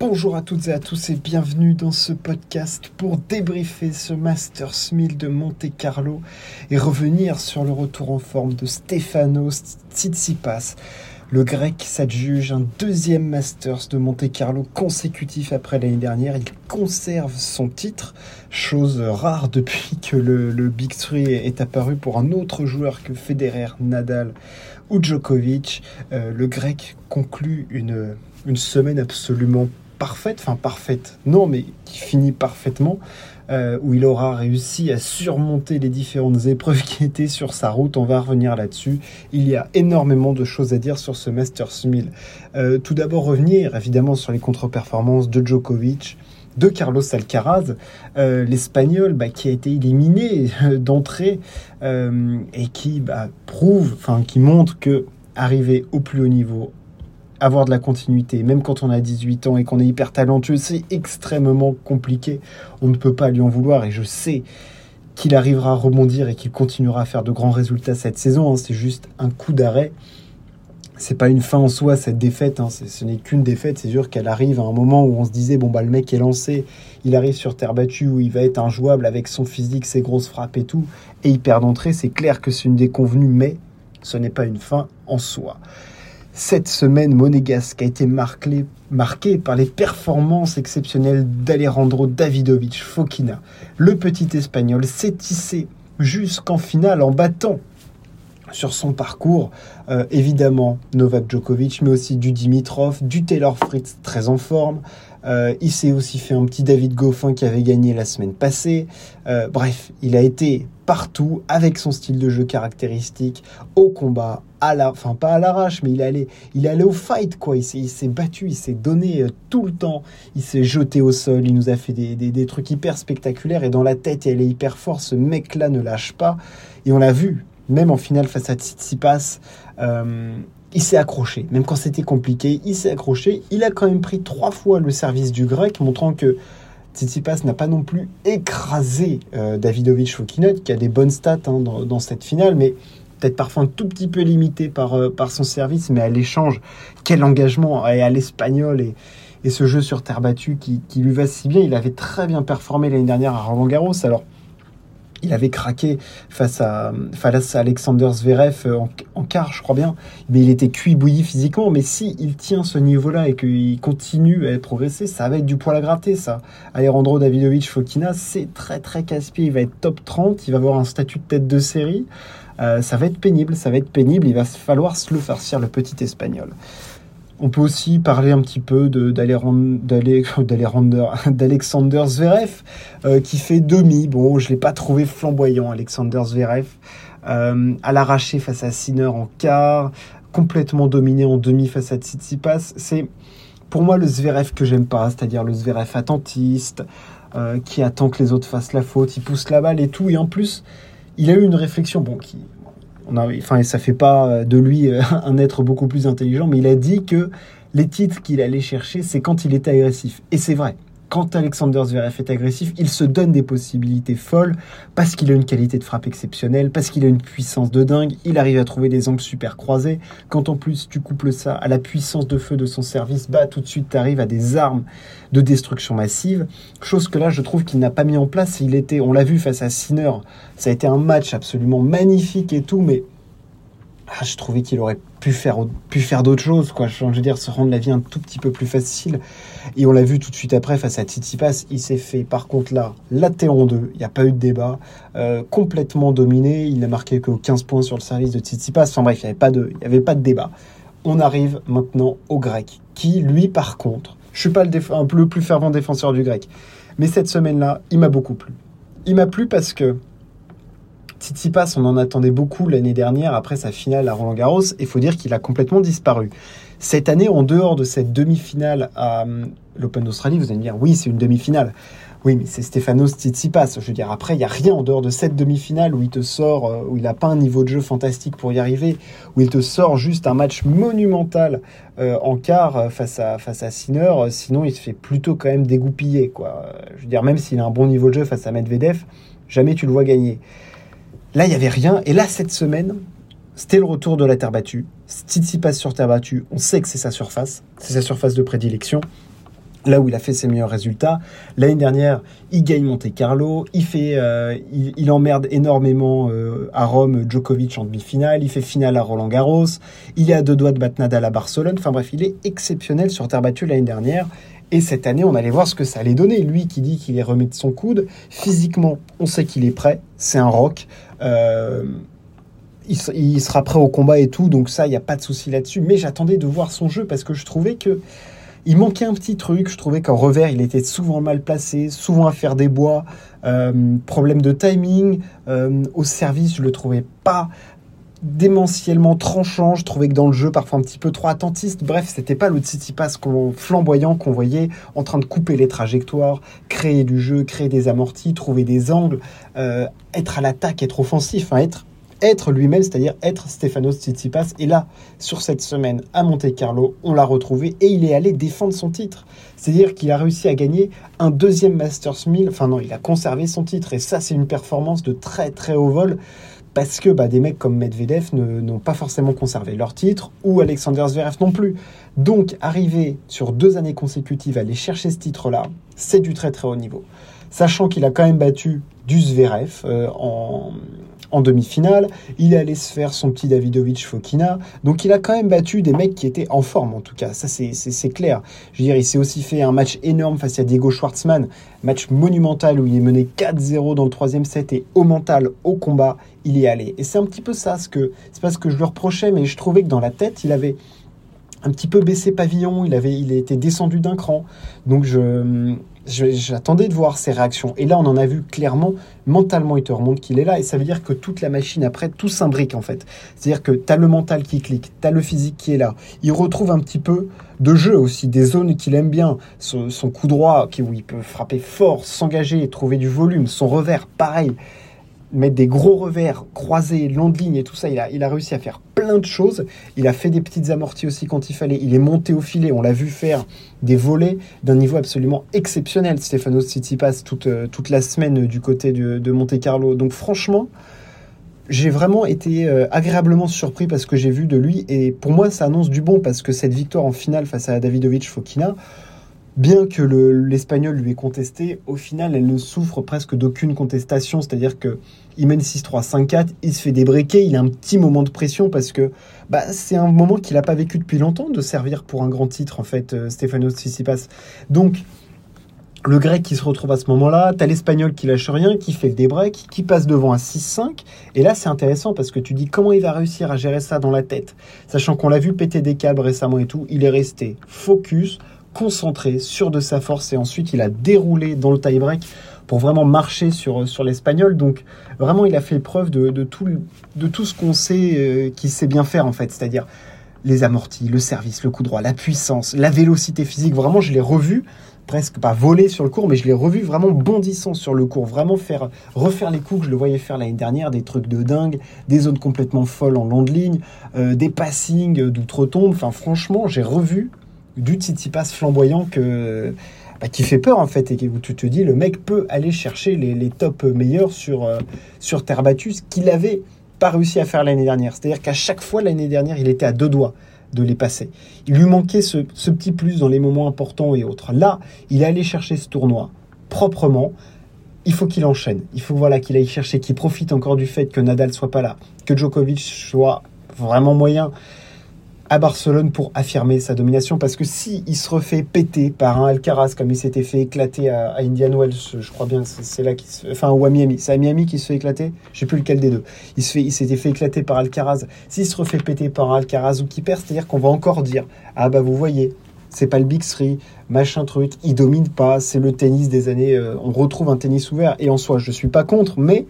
Bonjour à toutes et à tous et bienvenue dans ce podcast pour débriefer ce Masters 1000 de Monte Carlo et revenir sur le retour en forme de Stefanos Tsitsipas. Le grec s'adjuge un deuxième Masters de Monte Carlo consécutif après l'année dernière. Il conserve son titre, chose rare depuis que le, Big Three est apparu pour un autre joueur que Federer, Nadal ou Djokovic. Euh, le grec conclut une, une semaine absolument parfaite, enfin parfaite, non, mais qui finit parfaitement, euh, où il aura réussi à surmonter les différentes épreuves qui étaient sur sa route. On va revenir là-dessus. Il y a énormément de choses à dire sur ce Masters 1000. Euh, tout d'abord, revenir évidemment sur les contre-performances de Djokovic de Carlos Alcaraz, euh, l'Espagnol bah, qui a été éliminé d'entrée et qui bah, prouve, enfin qui montre que arriver au plus haut niveau avoir de la continuité, même quand on a 18 ans et qu'on est hyper talentueux, c'est extrêmement compliqué. On ne peut pas lui en vouloir et je sais qu'il arrivera à rebondir et qu'il continuera à faire de grands résultats cette saison. Hein. C'est juste un coup d'arrêt. C'est pas une fin en soi cette défaite. Hein. Ce n'est qu'une défaite. C'est sûr qu'elle arrive à un moment où on se disait bon bah le mec est lancé, il arrive sur terre battue où il va être injouable avec son physique, ses grosses frappes et tout, et il perd d'entrée. C'est clair que c'est une déconvenue, mais ce n'est pas une fin en soi. Cette semaine monégasque a été marquée, par les performances exceptionnelles d'Alejandro Davidovic Fokina. Le petit espagnol s'est tissé jusqu'en finale en battant sur son parcours, euh, évidemment Novak Djokovic, mais aussi du Dimitrov, du Taylor Fritz très en forme. Euh, il s'est aussi fait un petit David Goffin qui avait gagné la semaine passée. Euh, bref, il a été partout avec son style de jeu caractéristique, au combat, à la, enfin pas à l'arrache, mais il allait, il allait au fight quoi. Il s'est battu, il s'est donné euh, tout le temps. Il s'est jeté au sol, il nous a fait des, des, trucs hyper spectaculaires et dans la tête, elle est hyper fort. Ce mec-là ne lâche pas et on l'a vu, même en finale face à Tsitsipas. Il s'est accroché, même quand c'était compliqué, il s'est accroché. Il a quand même pris trois fois le service du grec, montrant que Tsitsipas n'a pas non plus écrasé euh, Davidovic Fokina, qui a des bonnes stats hein, dans, cette finale, mais peut-être parfois un tout petit peu limité par, euh, par son service, mais à l'échange, quel engagement et à l'espagnol et, et, ce jeu sur terre battue qui, qui, lui va si bien. Il avait très bien performé l'année dernière à Roland Garros. Alors, il avait craqué face à, face à Alexander Zverev euh, en, quart, je crois bien. Mais il était cuit bouilli physiquement. Mais si il tient ce niveau-là et qu'il continue à progresser, ça va être du poil à gratter, ça. Alejandro Davidovic Fokina, c'est très très casse-pied. Il va être top 30. Il va avoir un statut de tête de série. Euh, ça va être pénible, ça va être pénible. Il va falloir se le farcir, le petit espagnol. On peut aussi parler un petit peu d'Alexander Zverev euh, qui fait demi. Bon, je ne l'ai pas trouvé flamboyant, Alexander Zverev. Euh, à l'arraché face à Sinner en quart, complètement dominé en demi face à Tsitsipas. C'est pour moi le Zverev que j'aime pas, c'est-à-dire le Zverev attentiste, euh, qui attend que les autres fassent la faute, il pousse la balle et tout. Et en plus, il a eu une réflexion, bon, qui enfin, ça fait pas de lui euh, un être beaucoup plus intelligent, mais il a dit que les titres qu'il allait chercher, c'est quand il était agressif. Et c'est vrai quand Alexander Zverev est agressif, il se donne des possibilités folles parce qu'il a une qualité de frappe exceptionnelle, parce qu'il a une puissance de dingue, il arrive à trouver des angles super croisés. Quand en plus tu couples ça à la puissance de feu de son service, bah tout de suite tu arrives à des armes de destruction massive. Chose que là je trouve qu'il n'a pas mis en place. Il était, on l'a vu face à Sinner, ça a été un match absolument magnifique et tout, mais ah, je trouvais qu'il aurait pu faire, pu faire d'autres choses, quoi. Je veux dire, se rendre la vie un tout petit peu plus facile. Et on l'a vu tout de suite après face à Tsitsipas, il s'est fait, par contre là, laté en deux, il n'y a pas eu de débat, euh, complètement dominé, il n'a marqué que 15 points sur le service de Tsitsipas, enfin bref, il n'y avait, pas de, avait pas de débat. On arrive maintenant au grec, qui lui par contre, je suis pas le plus fervent défenseur du grec, mais cette semaine-là, il m'a beaucoup plu. Il m'a plu parce que Tsitsipas, on en attendait beaucoup l'année dernière après sa finale à Roland Garros. Il faut dire qu'il a complètement disparu. Cette année, en dehors de cette demi-finale à hum, l'Open d'Australie, vous allez me dire, oui, c'est une demi-finale. Oui, mais c'est Stefanos Tsitsipas. Je veux dire, après, il n'y a rien en dehors de cette demi-finale où il te sort, euh, où il n'a pas un niveau de jeu fantastique pour y arriver, où il te sort juste un match monumental euh, en quart euh, face à, face à Sinner. Sinon, il se fait plutôt quand même dégoupiller, quoi. Je veux dire, même s'il a un bon niveau de jeu face à Medvedev, jamais tu le vois gagner. Là, il n'y avait rien. Et là, cette semaine, c'était le retour de la terre battue. Tsitsipas sur terre battue, on sait que c'est sa surface. C'est sa surface de prédilection. là où il a fait ses meilleurs résultats. L'année dernière, il gagne Monte Carlo, il fait, euh, il, emmerde énormément euh, à Rome Djokovic en demi-finale, il fait finale à Roland Garros, il est à deux doigts de battre Nadal à Barcelone. Enfin bref, il est exceptionnel sur terre battue l'année dernière. Et cette année, on allait voir ce que ça allait donner. Lui qui dit qu'il est remis de son coude, physiquement, on sait qu'il est prêt. C'est un rock. Euh, il, sera prêt au combat et tout, donc ça, il n'y a pas de souci là-dessus. Mais j'attendais de voir son jeu parce que je trouvais que il manquait un petit truc. Je trouvais qu'en revers, il était souvent mal placé, souvent à faire des bois, euh, problème de timing. Euh, au service, je le trouvais pas démentiellement tranchant. Je trouvais que dans le jeu, parfois un petit peu trop attentiste. Bref, c'était pas le Tsitsipas flamboyant qu'on voyait en train de couper les trajectoires, créer du jeu, créer des amortis, trouver des angles, euh, être à l'attaque, être offensif, hein, être être lui-même, c'est-à-dire être Stefanos Tsitsipas. Et là, sur cette semaine à Monte Carlo, on l'a retrouvé et il est allé défendre son titre. C'est-à-dire qu'il a réussi à gagner un deuxième Masters 1000. Enfin non, il a conservé son titre. Et ça, c'est une performance de très très haut vol parce que bah, des mecs comme Medvedev n'ont pas forcément conservé leur titre, ou Alexander Zverev non plus. Donc, arriver sur deux années consécutives à aller chercher ce titre-là, c'est du très très haut niveau. Sachant qu'il a quand même battu du Zverev euh, en, en demi-finale. Il est allé se faire son petit Davidovic Fokina. Donc il a quand même battu des mecs qui étaient en forme en tout cas. Ça c'est clair. Je veux dire, il s'est aussi fait un match énorme face à Diego Schwartzmann. Match monumental où il est mené 4-0 dans le troisième set et au mental, au combat, il y est allé. Et c'est un petit peu ça. Ce que c'est pas ce que je lui reprochais, mais je trouvais que dans la tête, il avait un petit peu baissé pavillon, il avait, il était descendu d'un cran. Donc je, j'attendais de voir ses réactions. Et là, on en a vu clairement, mentalement, il te remonte qu'il est là. Et ça veut dire que toute la machine, après, tout s'imbrique, en fait. C'est-à-dire que tu as le mental qui clique, tu as le physique qui est là. Il retrouve un petit peu de jeu aussi, des zones qu'il aime bien. Son, coup droit, qui, où il peut frapper fort, s'engager, trouver du volume. Son revers, pareil mettre des gros revers croisés, long de ligne et tout ça. Il a, il a réussi à faire plein de choses. Il a fait des petites amorties aussi quand il fallait. Il est monté au filet. On l'a vu faire des volets d'un niveau absolument exceptionnel. Stefano Tsitsipas toute, euh, toute la semaine du côté de, de Monte Carlo. Donc franchement, j'ai vraiment été euh, agréablement surpris parce que j'ai vu de lui. Et pour moi, ça annonce du bon parce que cette victoire en finale face à Davidovic Fokina, bien que l'Espagnol lui ait contesté, au final, elle ne souffre presque d'aucune contestation. C'est-à-dire que il mène 6-3, 5-4, il se fait débriquer, il a un petit moment de pression parce que bah, c'est un moment qu'il n'a pas vécu depuis longtemps de servir pour un grand titre, en fait, euh, Stefanos Tsitsipas. Donc, le grec qui se retrouve à ce moment-là, t'as l'espagnol qui lâche rien, qui fait le débreak, qui passe devant à 6-5. Et là, c'est intéressant parce que tu dis comment il va réussir à gérer ça dans la tête? Sachant qu'on l'a vu péter des câbles récemment et tout, il est resté focus, concentré, sûr de sa force, et ensuite il a déroulé dans le tie-break pour vraiment marcher sur, sur l'espagnol. Donc vraiment, il a fait preuve de, de, tout, de tout ce qu'on sait euh, qu'il sait bien faire en fait, c'est-à-dire les amortis, le service, le coup droit, la puissance, la vélocité physique. Vraiment, je l'ai revu presque pas volé sur le cours, mais je l'ai revu vraiment bondissant sur le cours, vraiment faire refaire les coups que je le voyais faire l'année dernière, des trucs de dingue, des zones complètement folles en long de ligne, euh, des passings d'outre-tombe. Enfin, franchement, j'ai revu du Tsitsipas flamboyant que, bah, qui fait peur en fait et où tu te dis le mec peut aller chercher les, les tops meilleurs sur, euh, sur terre battue, ce qu'il avait pas réussi à faire l'année dernière. C'est-à-dire qu'à chaque fois l'année dernière, il était à deux doigts de les passer. Il lui manquait ce, ce petit plus dans les moments importants et autres. Là, il est allé chercher ce tournoi proprement. Il faut qu'il enchaîne. Il faut voilà qu'il aille chercher, qu'il profite encore du fait que Nadal soit pas là, que Djokovic soit vraiment moyen à Barcelone pour affirmer sa domination parce que si il se refait péter par un Alcaraz comme il s'était fait éclater à, Indian Wells, je crois bien c'est là qu'il se enfin ou à Miami, c'est à Miami qu'il se fait éclater, je sais plus lequel des deux. Il se fait il s'était fait éclater par Alcaraz. S'il se refait péter par un Alcaraz ou qui perd, c'est-à-dire qu'on va encore dire ah bah vous voyez, c'est pas le Big Three, machin truc, il domine pas, c'est le tennis des années euh, on retrouve un tennis ouvert et en soi, je suis pas contre mais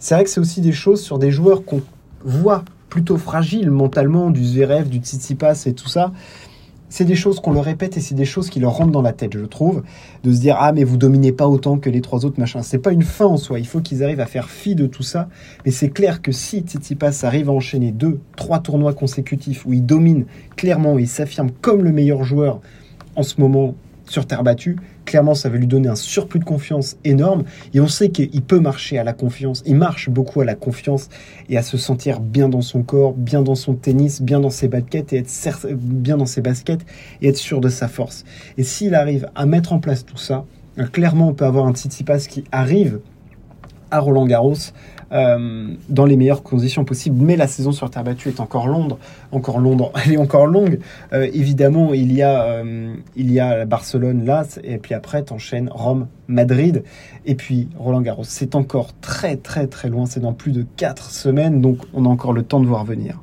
c'est vrai que c'est aussi des choses sur des joueurs qu'on voit plutôt fragile mentalement, du Zverev, du Tsitsipas et tout ça. C'est des choses qu'on leur répète et c'est des choses qui leur rentrent dans la tête, je trouve, de se dire ah mais vous dominez pas autant que les trois autres machin. C'est pas une fin en soi. Il faut qu'ils arrivent à faire fi de tout ça. Mais c'est clair que si Tsitsipas arrive à enchaîner deux, trois tournois consécutifs où il domine clairement, il s'affirme comme le meilleur joueur en ce moment sur terre battue, clairement, ça va lui donner un surplus de confiance énorme. Et on sait qu'il peut marcher à la confiance. Il marche beaucoup à la confiance et à se sentir bien dans son corps, bien dans son tennis, bien dans ses baskets et être bien dans ses baskets et être sûr de sa force. Et s'il arrive à mettre en place tout ça, clairement, on peut avoir un Tsitsipas qui arrive à Roland Garros euh, dans les meilleures conditions possibles. Mais la saison sur terre battue est encore longue. Encore longue. Elle est encore longue. Euh, évidemment, il y a, euh, il y a Barcelone là, et puis après, t'enchaînes Rome, Madrid, et puis Roland Garros. C'est encore très très très loin. C'est dans plus de 4 semaines, donc on a encore le temps de voir venir.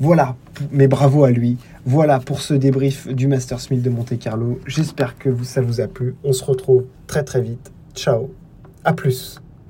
Voilà, mais bravo à lui. Voilà pour ce débrief du Masters 1000 de Monte Carlo. J'espère que ça vous a plu. On se retrouve très très vite. Ciao. À plus.